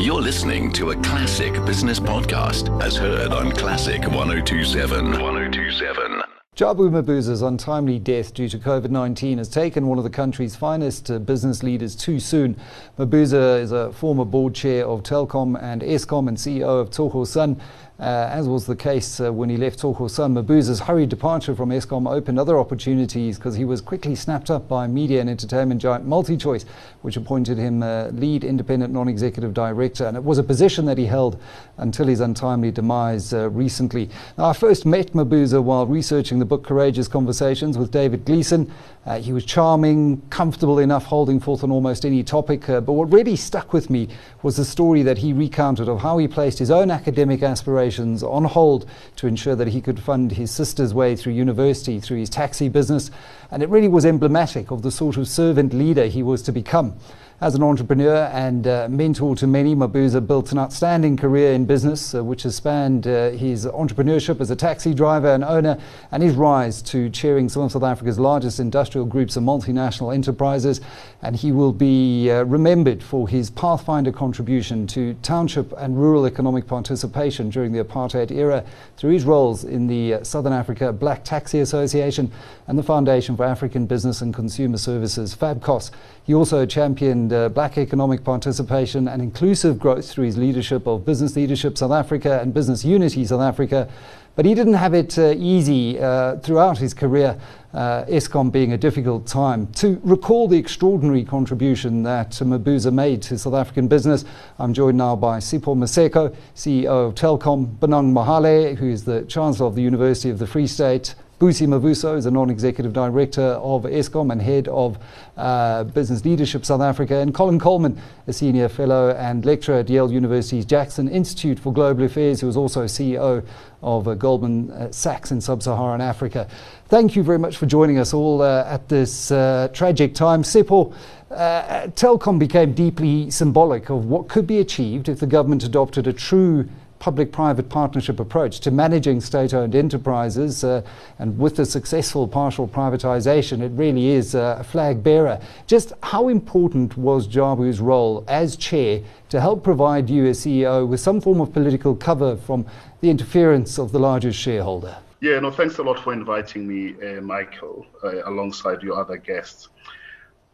You're listening to a classic business podcast as heard on Classic 1027. 1027. Jabu Mabuza's untimely death due to COVID 19 has taken one of the country's finest uh, business leaders too soon. Mabuza is a former board chair of Telkom and Eskom and CEO of Tsogo Sun. Uh, as was the case uh, when he left Tsogo Sun, Mabuza's hurried departure from Eskom opened other opportunities because he was quickly snapped up by media and entertainment giant MultiChoice, which appointed him uh, lead independent non executive director. And it was a position that he held until his untimely demise uh, recently. Now, I first met Mabuza while researching the book Courageous Conversations with David Gleason. Uh, he was charming, comfortable enough holding forth on almost any topic. Uh, but what really stuck with me was the story that he recounted of how he placed his own academic aspirations on hold to ensure that he could fund his sister's way through university through his taxi business. And it really was emblematic of the sort of servant leader he was to become. As an entrepreneur and uh, mentor to many, Mabuza built an outstanding career in business, uh, which has spanned uh, his entrepreneurship as a taxi driver and owner and his rise to chairing some of South Africa's largest industrial groups and multinational enterprises. And he will be uh, remembered for his pathfinder contribution to township and rural economic participation during the apartheid era through his roles in the uh, Southern Africa Black Taxi Association and the Foundation for African Business and Consumer Services, FABCOS. He also championed uh, black economic participation and inclusive growth through his leadership of Business Leadership South Africa and Business Unity South Africa. But he didn't have it uh, easy uh, throughout his career, uh, Eskom being a difficult time. To recall the extraordinary contribution that Mabuza made to South African business, I'm joined now by Sipho Maseko, CEO of Telkom, Bonang Mohale, who is the Chancellor of the University of the Free State, Busi Mavuso is a non-executive director of Eskom and head of uh, Business Leadership South Africa, and Colin Coleman, a senior fellow and lecturer at Yale University's Jackson Institute for Global Affairs, who is also CEO of uh, Goldman uh, Sachs in Sub-Saharan Africa. Thank you very much for joining us all uh, at this uh, tragic time. Sipho, uh, Telkom became deeply symbolic of what could be achieved if the government adopted a true public private partnership approach to managing state owned enterprises. Uh, and with the successful partial privatization, it really is a flag bearer. Just how important was Jabu's role as chair to help provide you, as CEO, with some form of political cover from the interference of the largest shareholder? Yeah, no, thanks a lot for inviting me, uh, Michael, uh, alongside your other guests.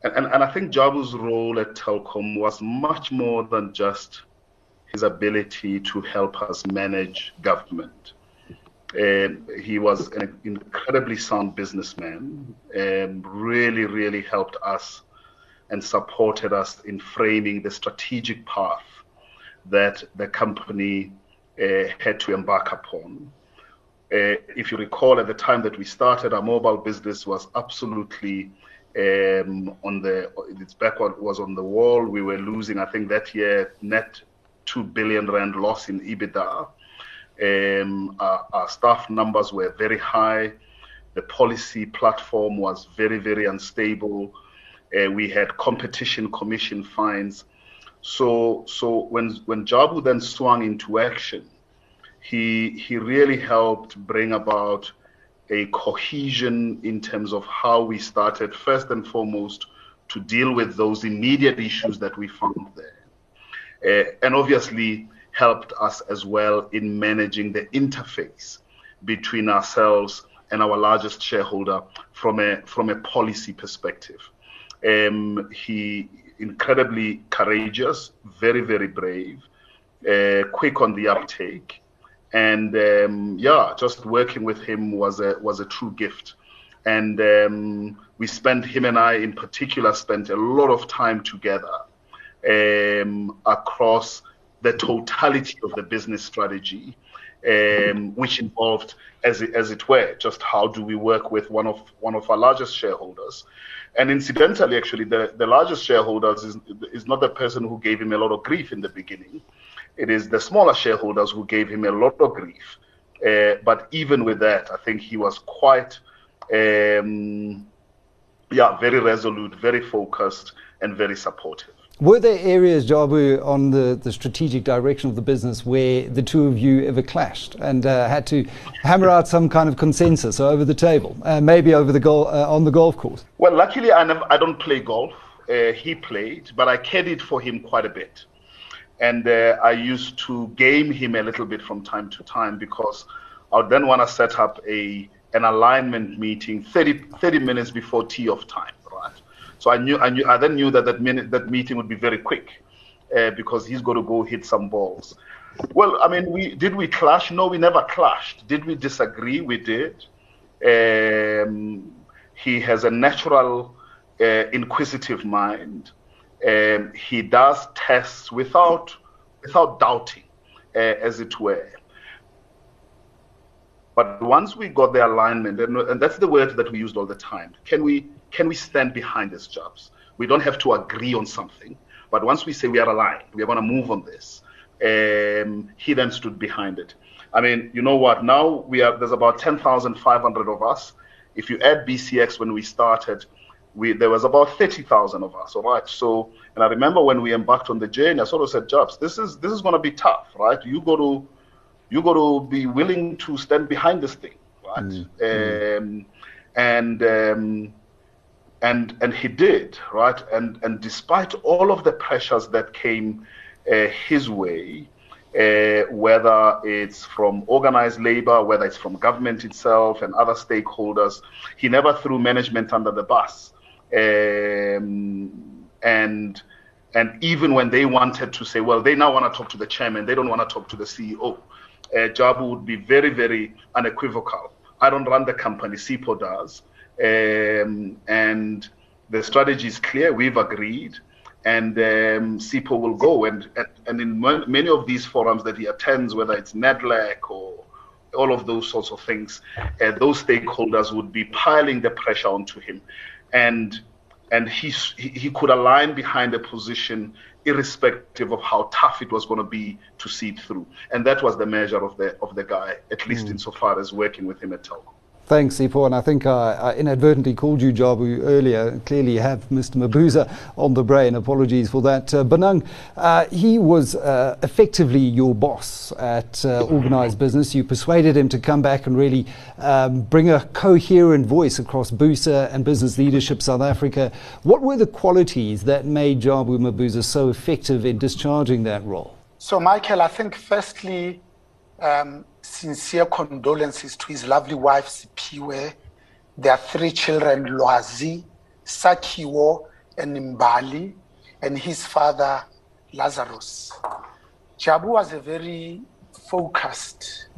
And, and, and I think Jabu's role at Telkom was much more than just his ability to help us manage government. And he was an incredibly sound businessman and really, really helped us and supported us in framing the strategic path that the company uh, had to embark upon. Uh, if you recall, at the time that we started, our mobile business was absolutely um, on the its back was on the wall. We were losing, I think, that year net 2 billion rand loss in EBITDA. Um, our, our, staff numbers were very high. The policy platform was very, very unstable. Uh, we had competition commission fines. So, so when when Jabu then swung into action, he he really helped bring about a cohesion in terms of how we started first and foremost to deal with those immediate issues that we found there and obviously helped us as well in managing the interface between ourselves and our largest shareholder from a from a policy perspective. Um, he incredibly courageous, very very brave, uh, quick on the uptake, and um, yeah, just working with him was a was a true gift. And um, we spent him and I in particular spent a lot of time together um, across the totality of the business strategy, um, which involved, as it, as it were, just how do we work with one of one of our largest shareholders. And incidentally, actually, the, the largest shareholders is, is not the person who gave him a lot of grief in the beginning. It is the smaller shareholders who gave him a lot of grief. Uh, but even with that, I think he was quite, um, yeah, very resolute, very focused, and very supportive. Were there areas, Jabu, on the, the strategic direction of the business where the two of you ever clashed and uh, had to hammer out some kind of consensus over the table, uh, maybe over the goal, uh, on the golf course? Well, luckily, I, never, I don't play golf. Uh, he played, but I caddied for him quite a bit. And uh, I used to game him a little bit from time to time because I would then want to set up a an alignment meeting 30, 30 minutes before tee off time? So I knew I knew I then knew that that minute that meeting would be very quick uh, because he's going to go hit some balls. Well, I mean, we did we clash? No, we never clashed. Did we disagree? We did. Um, he has a natural uh, inquisitive mind. Um, he does tests without without doubting, uh, as it were. But once we got the alignment, and, and that's the word that we used all the time, can we can we stand behind these jobs? We don't have to agree on something, but once we say we are aligned, we are going to move on this. Um, he then stood behind it. I mean, you know what? Now we are there's about 10,500 of us. If you add BCX when we started, we there was about 30,000 of us. All right. So, and I remember when we embarked on the journey, I sort of said, Jobs, this is this is going to be tough, right? You got to you got to be willing to stand behind this thing, right? Mm. Um, and um, and and he did, right? And and despite all of the pressures that came uh, his way, uh, whether it's from organized labor, whether it's from government itself and other stakeholders, he never threw management under the bus. Um, and and even when they wanted to say, well, they now want to talk to the chairman, they don't want to talk to the CEO uh, Jabu would be very, very unequivocal. I don't run the company, Sipho does. Um, and the strategy is clear. We've agreed. And um, Sipho will go. And, and in many of these forums that he attends, whether it's NEDLAC or all of those sorts of things, uh, those stakeholders would be piling the pressure onto him. And and he, he could align behind a position irrespective of how tough it was going to be to see it through. And that was the measure of the of the guy, at least mm. insofar as working with him at Telkom. Thanks, Sipho. And I think I, I, inadvertently called you Jabu earlier. Clearly, you have Mr. Mabuza on the brain. Apologies for that. Uh, Bonang, uh, he was uh, effectively your boss at uh, Organized Business. You persuaded him to come back and really um, bring a coherent voice across BUSA and business leadership South Africa. What were the qualities that made Jabu Mabuza so effective in discharging that role? So, Michael, I think firstly, um, sincere condolences to his lovely wife, Sipiwe, their three children, Loazi, Sakiwo, and Mbali, and his father, Lazarus. Jabu was a very focused,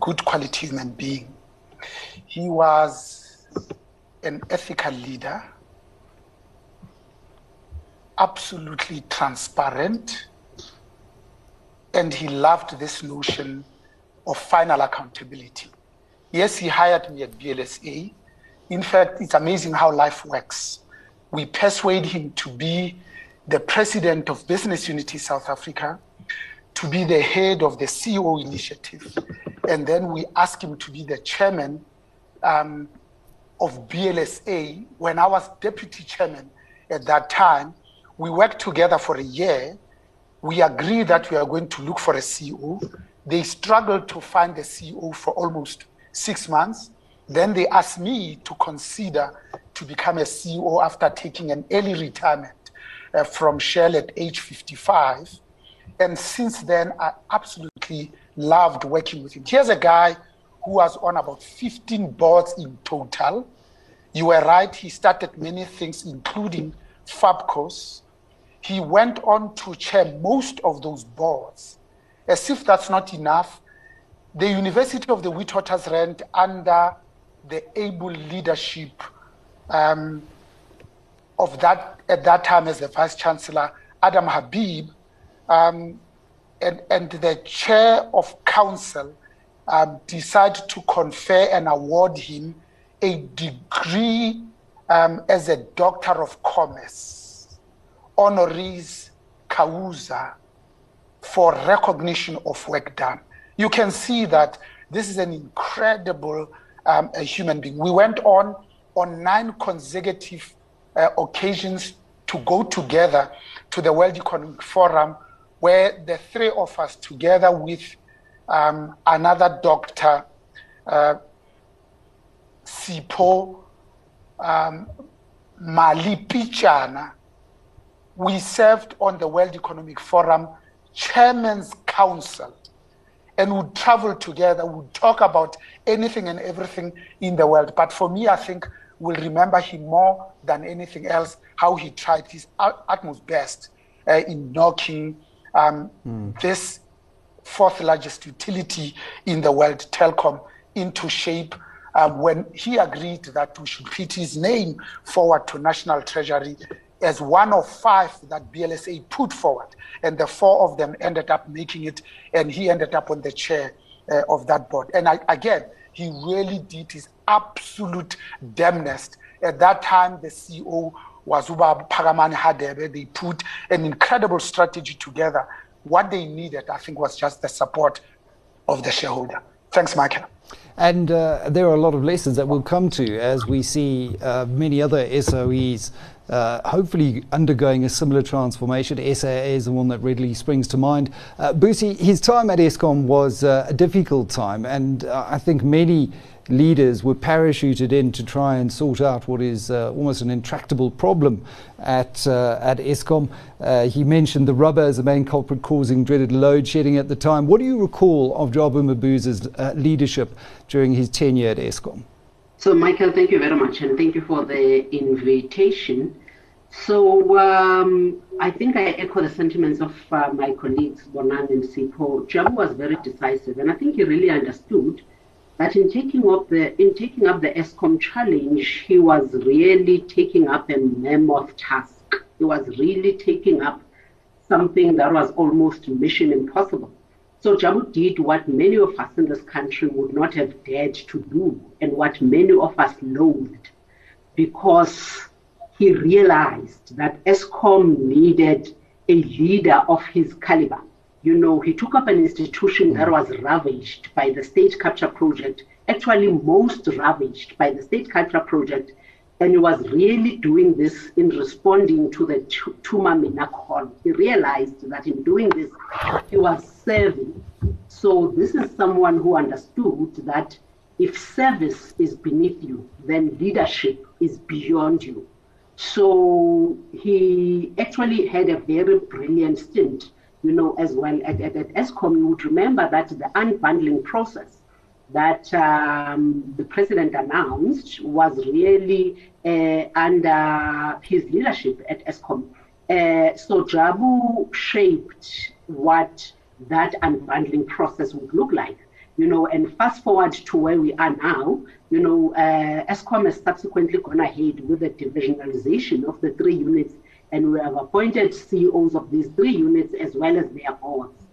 good quality human being. He was an ethical leader, absolutely transparent, and he loved this notion of final accountability. Yes, he hired me at BLSA. In fact, it's amazing how life works. We persuade him to be the president of Business Unity South Africa, to be the head of the CEO initiative, and then we ask him to be the chairman um, of BLSA. When I was deputy chairman at that time, we worked together for a year. We agreed that we are going to look for a CEO. They struggled to find the CEO for almost six months. Then they asked me to consider to become a CEO after taking an early retirement uh, from Shell at age 55. And since then, I absolutely loved working with him. Here's a guy who was on about 15 boards in total. You were right, he started many things, including Fabcos. He went on to chair most of those boards. As if that's not enough, the University of the Witwatersrand, under the able leadership um, of that at that time as the vice chancellor, Adam Habib, um, and, and the chair of council um, decided to confer and award him a degree um, as a doctor of commerce, honoris causa, for recognition of work done. You can see that this is an incredible um, human being. We went on on nine consecutive uh, occasions to go together to the World Economic Forum, where the three of us, together with um, another doctor, uh, Sipho um, Malipichana, we served on the World Economic Forum chairman's council and would travel together, would talk about anything and everything in the world. But for me, I think we'll remember him more than anything else, how he tried his utmost best uh, in knocking um, mm. this fourth largest utility in the world, Telkom, into shape. Um, when he agreed that we should put his name forward to National Treasury as one of five that BLSA put forward, and the four of them ended up making it, and he ended up on the chair uh, of that board. And I, again, he really did his absolute damnedest. At that time, the CEO was Uba Phakamani Hadebe. They put an incredible strategy together. What they needed, I think, was just the support of the shareholder. Thanks, Michael. And uh, there are a lot of lessons that we'll come to as we see uh, many other SOEs uh, hopefully undergoing a similar transformation. SAA is the one that readily springs to mind. Uh, his time at Eskom was uh, a difficult time, and uh, I think many leaders were parachuted in to try and sort out what is uh, almost an intractable problem at uh, at Eskom. Uh, he mentioned the rubber as the main culprit causing dreaded load shedding at the time. What do you recall of Jabu Mabuza's uh, leadership during his tenure at Eskom? So, Michael, thank you very much, and thank you for the invitation. So, um, I think I echo the sentiments of uh, my colleagues, Bonang and Sipho. Jabu was very decisive, and I think he really understood that in taking up the in taking up the Eskom challenge, he was really taking up a mammoth task. He was really taking up something that was almost mission impossible. So Jabu did what many of us in this country would not have dared to do and what many of us loathed because he realized that Eskom needed a leader of his caliber. You know, he took up an institution that was ravaged by the state capture project, actually most ravaged by the state capture project and he was really doing this in responding to the Thuma Mina call. He realized that in doing this, he are serving. So this is someone who understood that if service is beneath you, then leadership is beyond you. So he actually had a very brilliant stint, you know, as well at, at, at Eskom. You would remember that the unbundling process that um, the president announced was really uh, under his leadership at Eskom. Uh, so Jabu shaped what that unbundling process would look like. You know, and fast forward to where we are now, you know, uh, Eskom has subsequently gone ahead with the divisionalization of the three units, and we have appointed CEOs of these three units as well as their boards.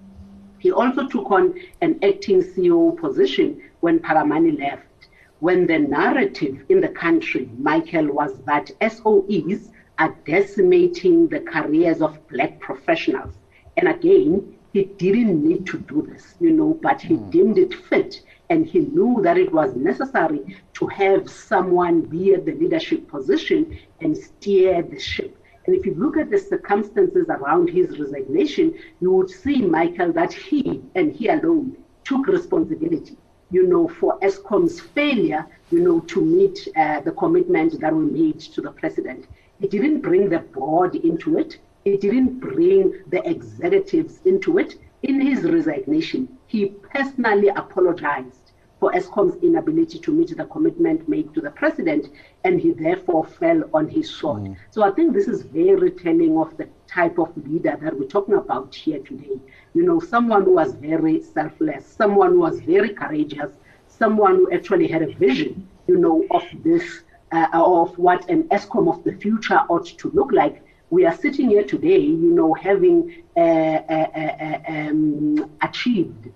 He also took on an acting CEO position when Phakamani left, when the narrative in the country, Michael, was that SOEs are decimating the careers of black professionals. And again, he didn't need to do this, you know, but he mm. deemed it fit and he knew that it was necessary to have someone be at the leadership position and steer the ship. And if you look at the circumstances around his resignation, you would see, Michael, that he and he alone took responsibility, you know, for Eskom's failure, you know, to meet uh, the commitment that we made to the president. He didn't bring the board into it. He didn't bring the executives into it. In his resignation, he personally apologized for Eskom's inability to meet the commitment made to the president, and he therefore fell on his sword. Mm. So I think this is very telling of the type of leader that we're talking about here today. You know, someone who was very selfless, someone who was very courageous, someone who actually had a vision, you know, of this, uh, of what an Eskom of the future ought to look like. We are sitting here today, you know, having uh, uh, uh, uh um, achieved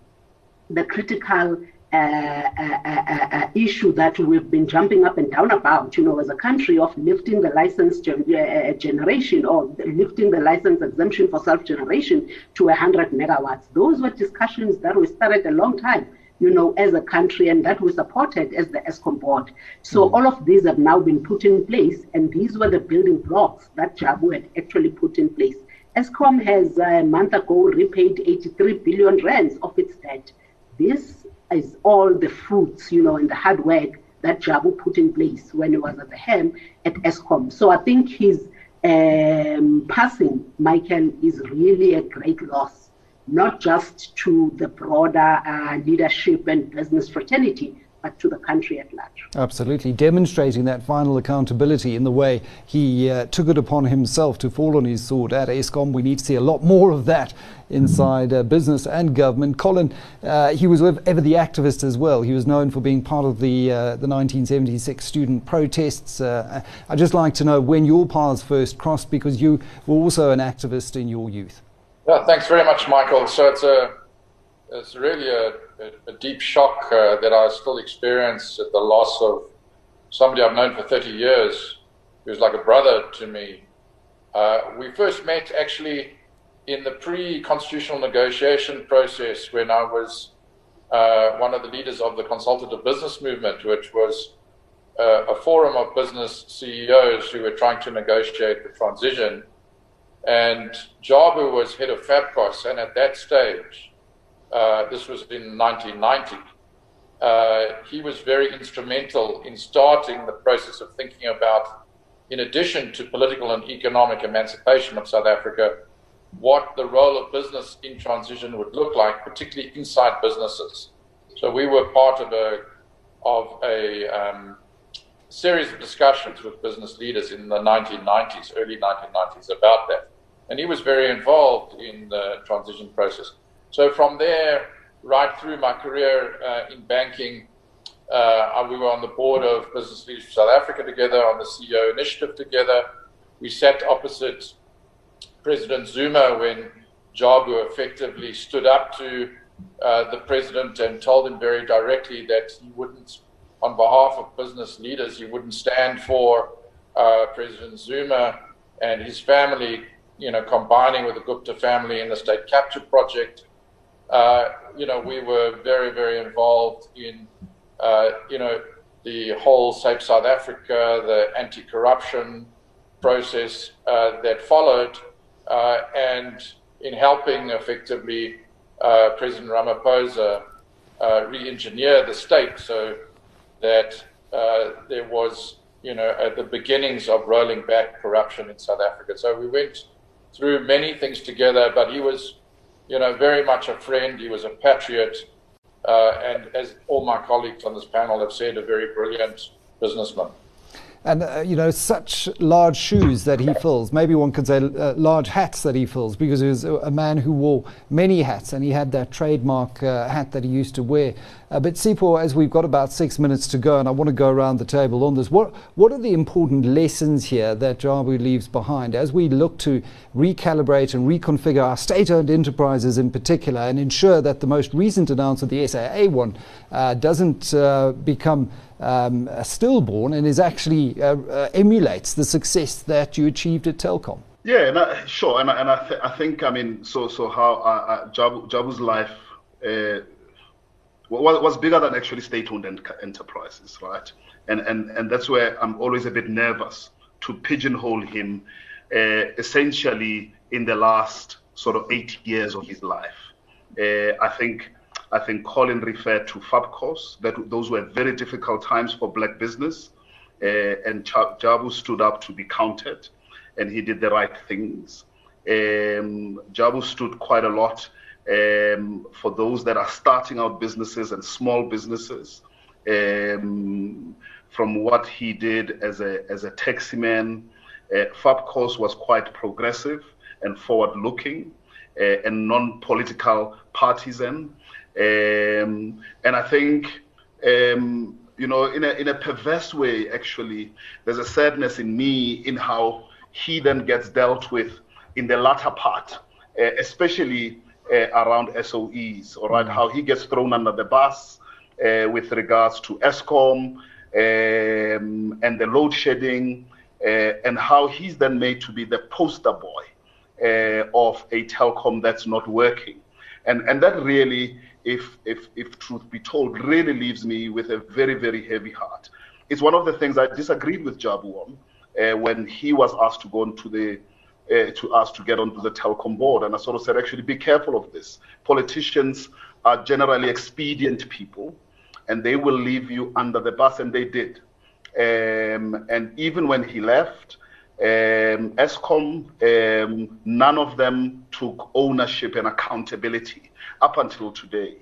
the critical uh, issue that we've been jumping up and down about, you know, as a country of lifting the license gen- uh, generation or lifting the license exemption for self-generation to 100 megawatts. Those were discussions that we started a long time, you know, as a country and that we supported as the Eskom board. So mm. all of these have now been put in place and these were the building blocks that Jabu had actually put in place. Eskom has a month ago repaid 83 billion rands of its debt. This is all the fruits, you know, and the hard work that Jabu put in place when he was at the helm at Eskom. So I think his um, passing, Michael, is really a great loss, not just to the broader uh, leadership and business fraternity, but to the country at large. Absolutely, demonstrating that final accountability in the way he uh, took it upon himself to fall on his sword at Eskom. We need to see a lot more of that inside uh, business and government. Colin, uh, he was ever the activist as well. He was known for being part of the uh, the 1976 student protests. Uh, I'd just like to know when your paths first crossed, because you were also an activist in your youth. Yeah, thanks very much, Michael. So it's a it's really a, a, deep shock uh, that I still experience at the loss of somebody I've known for 30 years, who's like a brother to me. Uh, we first met actually in the pre-constitutional negotiation process when I was uh, one of the leaders of the consultative business movement, which was uh, a forum of business CEOs who were trying to negotiate the transition. And Jabu was head of FABCOS, and at that stage, uh, this was in 1990. Uh, he was very instrumental in starting the process of thinking about, in addition to political and economic emancipation of South Africa, what the role of business in transition would look like, particularly inside businesses. So we were part of a of a um, series of discussions with business leaders in the 1990s, early 1990s, about that, and he was very involved in the transition process. So from there, right through my career uh, in banking, uh, we were on the board of Business Leaders for South Africa together, on the CEO initiative together. We sat opposite President Zuma when Jabu effectively stood up to uh, the president and told him very directly that he wouldn't, on behalf of business leaders, he wouldn't stand for uh, President Zuma and his family, you know, combining with the Gupta family in the state capture project uh, you know, we were very, very involved in, uh, you know, the whole Save South Africa, the anti-corruption process uh, that followed, uh, and in helping effectively uh, President Ramaphosa re-engineer the state so that there was, you know, at the beginnings of rolling back corruption in South Africa. So we went through many things together, but he was you know, very much a friend. He was a patriot. Uh, and as all my colleagues on this panel have said, a very brilliant businessman. And, uh, you know, such large shoes that he fills. Maybe one could say uh, large hats that he fills because he was a man who wore many hats and he had that trademark uh, hat that he used to wear. Uh, but Sipho, as we've got about six minutes to go, and I want to go around the table on this, what, what are the important lessons here that Jabu leaves behind as we look to recalibrate and reconfigure our state owned enterprises in particular and ensure that the most recent announcement, the SAA one, uh, doesn't uh, become um, stillborn and is actually uh, uh, emulates the success that you achieved at Telkom? Yeah, and I, sure, and I, and I, th- I think I mean so so how uh, Jabu, Jabu's life was, was bigger than actually state-owned enterprises, right? And, and, and that's where I'm always a bit nervous to pigeonhole him uh, essentially in the last sort of eight years of his life. Uh, I think I think Colin referred to FABCOS, that those were very difficult times for black business. Uh, and Jabu stood up to be counted, and he did the right things. Um, Jabu stood quite a lot um, for those that are starting out businesses and small businesses. Um, from what he did as a as a taxi man, uh, FABCOS was quite progressive and forward-looking uh, and non-political partisan. Um, and I think, um, you know, in a in a perverse way, actually, there's a sadness in me in how he then gets dealt with in the latter part, uh, especially uh, around SOEs, all right, mm-hmm. how he gets thrown under the bus uh, with regards to Eskom um, and the load shedding, uh, and how he's then made to be the poster boy uh, of a telecom that's not working. And, and that really, if, if, if truth be told, really leaves me with a very, very heavy heart. It's one of the things I disagreed with Jabu on uh, when he was asked to go into the uh, to us to get onto the telecom board. And I sort of said, actually, be careful of this. Politicians are generally expedient people, and they will leave you under the bus, and they did. Um, and even when he left, um, Eskom, um, none of them took ownership and accountability up until today.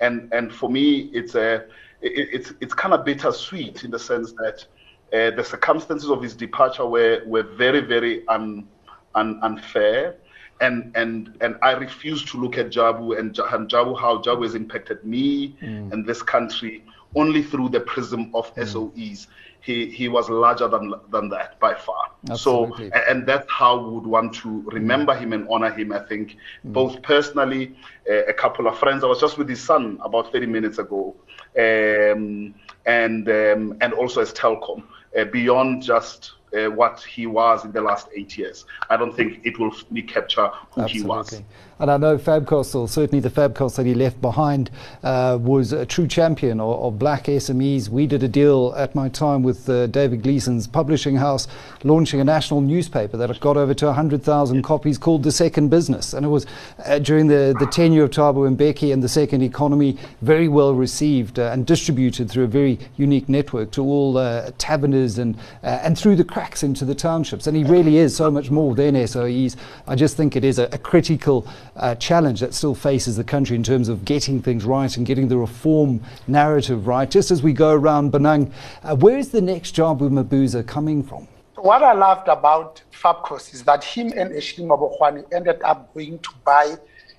And and for me, it's a it, it's it's kind of bittersweet in the sense that uh, the circumstances of his departure were were very very un, un, unfair. And, and and I refuse to look at Jabu and, and Jabu how Jabu has impacted me mm. and this country only through the prism of mm. SOEs he he was larger than than that by far. Absolutely. So and that's how we would want to remember him and honor him. I think mm. both personally, uh, a couple of friends. I was just with his son about 30 minutes ago, um, and um, and also as Telkom. Uh, beyond just uh, what he was in the last eight years. I don't think it will capture who Absolutely. he was. And I know Fabcostal, certainly the Fabcos that he left behind, uh, was a true champion of, of, black SMEs. We did a deal at my time with uh, David Gleason's publishing house, launching a national newspaper that got over to 100,000 copies called The Second Business. And it was uh, during the, the tenure of Thabo Mbeki and The Second Economy, very well received uh, and distributed through a very unique network to all uh, taverners and, uh, and through the cracks into the townships. And he really is so much more than SOEs. I just think it is a, a critical uh, challenge that still faces the country in terms of getting things right and getting the reform narrative right. Just as we go around Bonang, uh, where is the next Jabu Mabuza coming from? What I loved about Fabcos is that him and Ashley Mabokwani ended up going to buy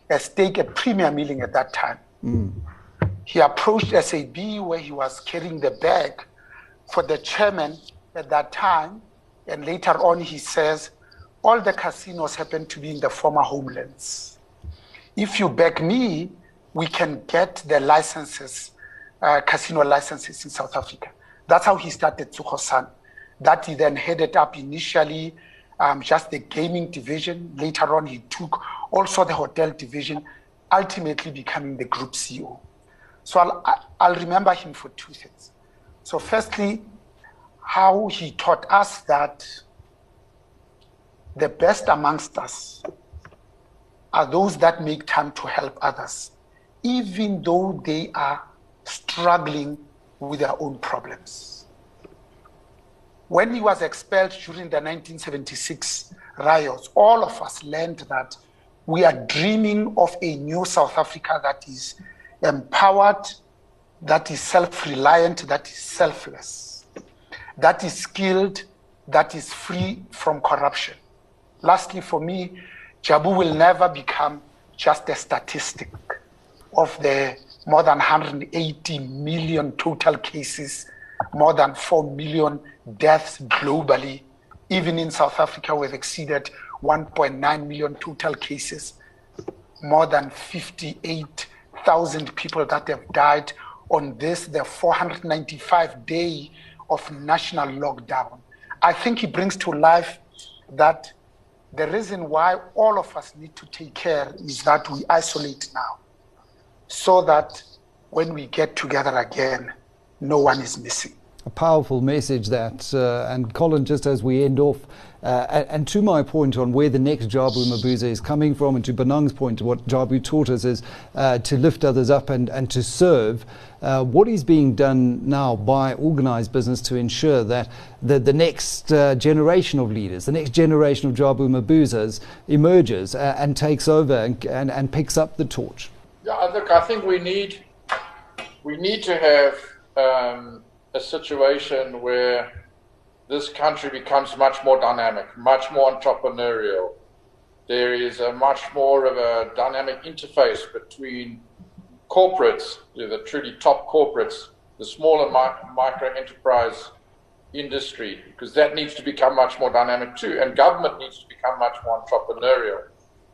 a stake at Premier Milling at that time. Mm. He approached SAB where he was carrying the bag for the chairman at that time. And later on, he says, all the casinos happen to be in the former homelands if you back me, we can get the licenses, uh, casino licenses in South Africa. That's how he started Tsogo Sun. That he then headed up initially um, just the gaming division. Later on, he took also the hotel division, ultimately becoming the group CEO. So I'll, I'll remember him for two things. So, firstly, how he taught us that the best amongst us are those that make time to help others, even though they are struggling with their own problems. When he was expelled during the 1976 riots, all of us learned that we are dreaming of a new South Africa that is empowered, that is self reliant, that is selfless, that is skilled, that is free from corruption. Lastly, for me, Jabu will never become just a statistic of the more than 180 million total cases, more than 4 million deaths globally. Even in South Africa, we've exceeded 1.9 million total cases, more than 58,000 people that have died on this, the 495 day of national lockdown. I think he brings to life that the reason why all of us need to take care is that we isolate now so that when we get together again, no one is missing. A powerful message that, uh, and Colin, just as we end off, uh, and, to my point on where the next Jabu Mabuza is coming from, and to Bonang's point, what Jabu taught us is uh, to lift others up and, and to serve. Uh, what is being done now by organised business to ensure that the, the next uh, generation of leaders, the next generation of Jabu Mabuzas emerges uh, and takes over and, and, and, picks up the torch? Yeah, look, I think we need we need to have um, a situation where this country becomes much more dynamic, much more entrepreneurial. There is a much more of a dynamic interface between corporates, the truly top corporates, the smaller micro enterprise industry, because that needs to become much more dynamic too, and government needs to become much more entrepreneurial.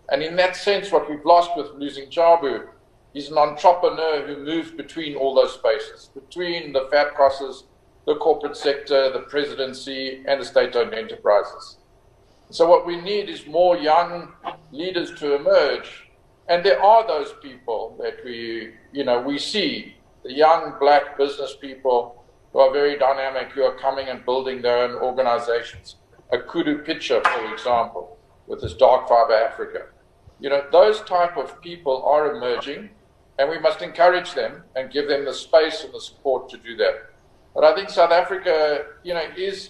And in that sense, what we've lost with losing Jabu is an entrepreneur who moves between all those spaces, between the Fabcoses, the corporate sector, the presidency, and the state owned enterprises. So, what we need is more young leaders to emerge. And there are those people that we, you know, we see the young black business people who are very dynamic, who are coming and building their own organizations. A Kudu Pitcher, for example, with this Dark Fiber Africa. You know, those type of people are emerging, and we must encourage them and give them the space and the support to do that. But I think South Africa, you know, is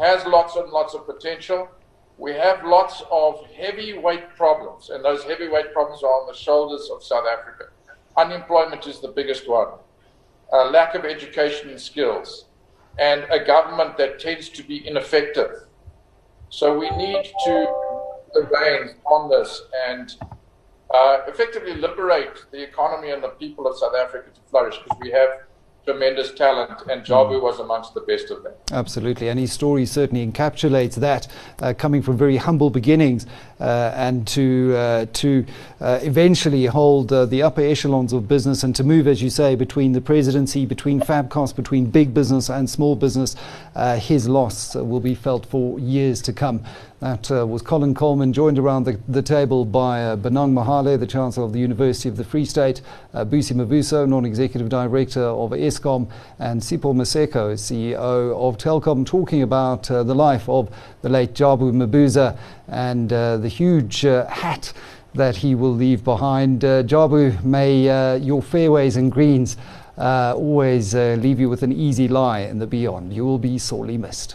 has lots and lots of potential. We have lots of heavyweight problems, and those heavyweight problems are on the shoulders of South Africa. Unemployment is the biggest one, uh, lack of education and skills, and a government that tends to be ineffective. So we need to the reins on this and uh, effectively liberate the economy and the people of South Africa to flourish because we have tremendous talent, and Jabu mm. was amongst the best of them. Absolutely, and his story certainly encapsulates that, uh, coming from very humble beginnings uh, and to uh, to uh, eventually hold uh, the upper echelons of business and to move, as you say, between the presidency, between Fabcos, between big business and small business. Uh, his loss will be felt for years to come. That uh, was Colin Coleman, joined around the, the table by uh, Bonang Mohale, the Chancellor of the University of the Free State, uh, Busi Mavuso, Non-Executive Director of Eskom, and Sipho Maseko, CEO of Telkom, talking about uh, the life of the late Jabu Mabuza and uh, the huge uh, hat that he will leave behind. Uh, Jabu, may your fairways and greens always leave you with an easy lie in the beyond. You will be sorely missed.